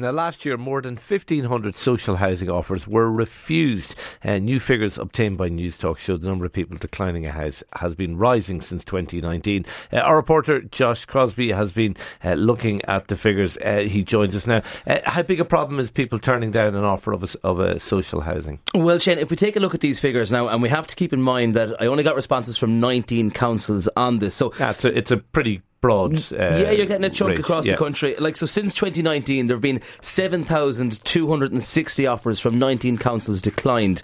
Now, last year, more than 1,500 social housing offers were refused. Uh, new figures obtained by News Talk show the number of people declining a house has been rising since 2019. Uh, our reporter, Josh Crosby, has been uh, looking at the figures. Uh, he joins us now. Uh, how big a problem is people turning down an offer of a, of a social housing? Well, Shane, if we take a look at these figures now, and we have to keep in mind that I only got responses from 19 councils on this. So yeah, it's, a, it's a pretty broad. Uh, yeah, you're getting a chunk across yeah. the country. Like so, since 2019, there have been 7,260 offers from 19 councils declined.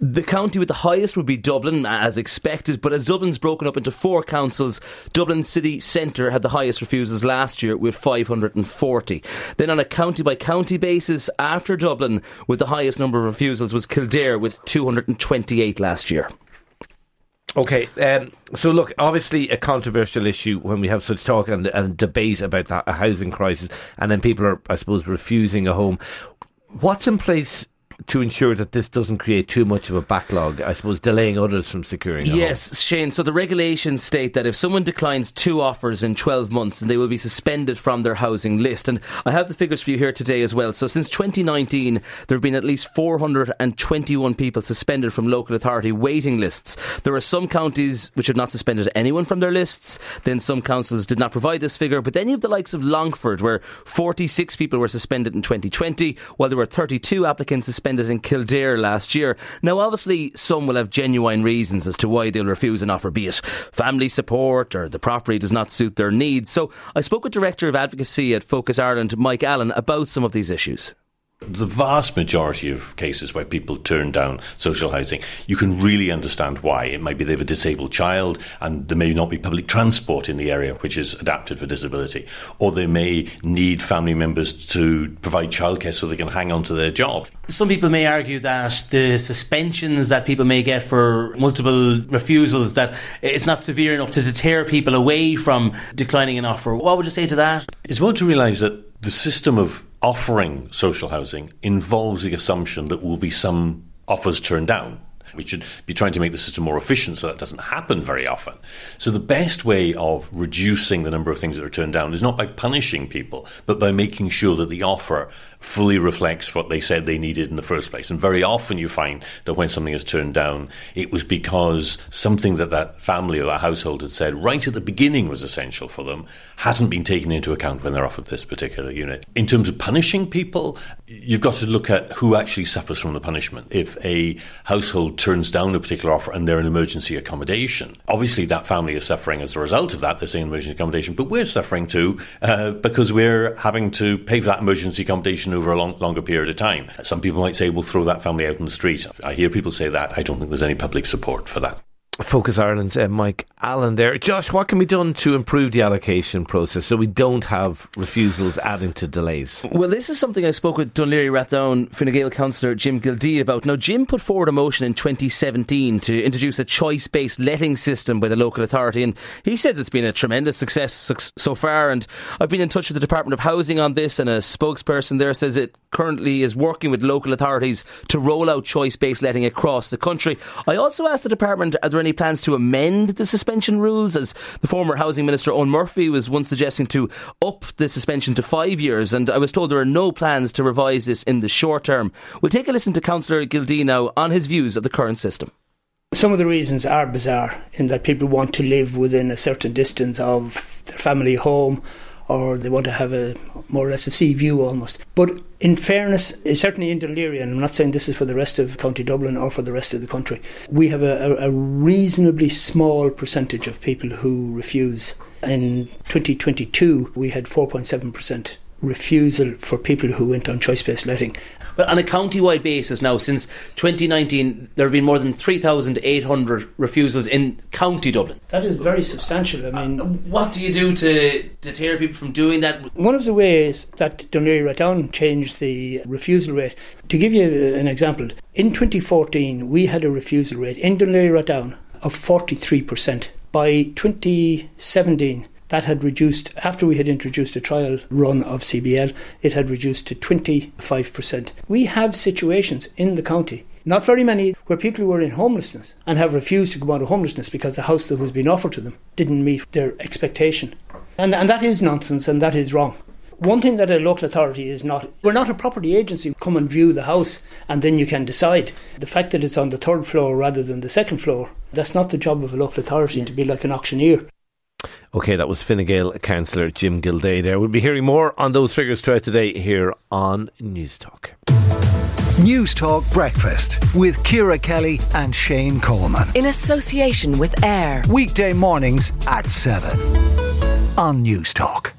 The county with the highest would be Dublin, as expected. But as Dublin's broken up into four councils, Dublin City Centre had the highest refusals last year with 540. Then on a county by county basis, after Dublin, with the highest number of refusals was Kildare with 228 last year. Okay, um, so look, obviously a controversial issue when we have such talk and, and debate about that, a housing crisis, and then people are, I suppose, refusing a home. What's in place to ensure that this doesn't create too much of a backlog, I suppose, delaying others from securing Yes, home. Shane. So the regulations state that if someone declines two offers in 12 months, then they will be suspended from their housing list. And I have the figures for you here today as well. So since 2019, there have been at least 421 people suspended from local authority waiting lists. There are some counties which have not suspended anyone from their lists. Then some councils did not provide this figure. But then you have the likes of Longford, where 46 people were suspended in 2020, while there were 32 applicants suspended suspended in Kildare last year. Now, obviously, some will have genuine reasons as to why they'll refuse an offer, be it family support or the property does not suit their needs. So I spoke with Director of Advocacy at Focus Ireland, Mike Allen, about some of these issues the vast majority of cases where people turn down social housing, you can really understand why. It might be they have a disabled child and there may not be public transport in the area which is adapted for disability, or they may need family members to provide childcare so they can hang on to their job. Some people may argue that the suspensions that people may get for multiple refusals that it's not severe enough to deter people away from declining an offer. What would you say to that? It's important to realise that the system of offering social housing involves the assumption that will be some offers turned down. We should be trying to make the system more efficient so that doesn't happen very often. So, the best way of reducing the number of things that are turned down is not by punishing people, but by making sure that the offer fully reflects what they said they needed in the first place. And very often you find that when something is turned down, it was because something that that family or that household had said right at the beginning was essential for them hadn't been taken into account when they're offered this particular unit. In terms of punishing people, you've got to look at who actually suffers from the punishment. If a household turns down a particular offer and they're in emergency accommodation. Obviously, that family is suffering as a result of that. They're saying emergency accommodation, but we're suffering too uh, because we're having to pay for that emergency accommodation over a long, longer period of time. Some people might say, we'll throw that family out in the street. I hear people say that. I don't think there's any public support for that. Focus Ireland's uh, Mike Allen there. Josh, what can be done to improve the allocation process so we don't have refusals adding to delays? Well, this is something I spoke with Laoghaire Rathdown Fine Gael councillor Jim Gildea about. Now, Jim put forward a motion in 2017 to introduce a choice-based letting system by the local authority, and he says it's been a tremendous success so far. And I've been in touch with the Department of Housing on this, and a spokesperson there says it currently is working with local authorities to roll out choice-based letting across the country. I also asked the department, are there any any plans to amend the suspension rules? As the former Housing Minister Eoghan Murphy was once suggesting to up the suspension to five years, and I was told there are no plans to revise this in the short term. We'll take a listen to Councillor Gildea now on his views of the current system. Some of the reasons are bizarre in that people want to live within a certain distance of their family home or they want to have a more or less a sea view almost. But in fairness, eh, certainly in and I'm not saying this is for the rest of County Dublin or for the rest of the country, we have a, a reasonably small percentage of people who refuse. In 2022, we had 4.7% refusal for people who went on choice based letting. But on a county-wide basis now, since 2019, there have been more than 3,800 refusals in County Dublin. That is very substantial. I mean, uh, what do you do to deter people from doing that? One of the ways that Dún Laoghaire Rathdown changed the refusal rate, to give you an example, in 2014 we had a refusal rate in Dún Laoghaire Rathdown of 43%. By 2017, that had reduced, after we had introduced a trial run of CBL, it had reduced to 25%. We have situations in the county Not very many where people who were in homelessness and have refused to come out of homelessness because the house that was being offered to them didn't meet their expectation. And, and that is nonsense and that is wrong. One thing that a local authority is not, we're not a property agency. Come and view the house and then you can decide. The fact that it's on the third floor rather than the second floor, that's not the job of a local authority to be like an auctioneer. Okay, that was Fine Gael Councillor Jim Gildea there. We'll be hearing more on those figures throughout today here on News Talk. News Talk Breakfast with Ciara Kelly and Shane Coleman. In association with AIR Weekday mornings at 7 on News Talk.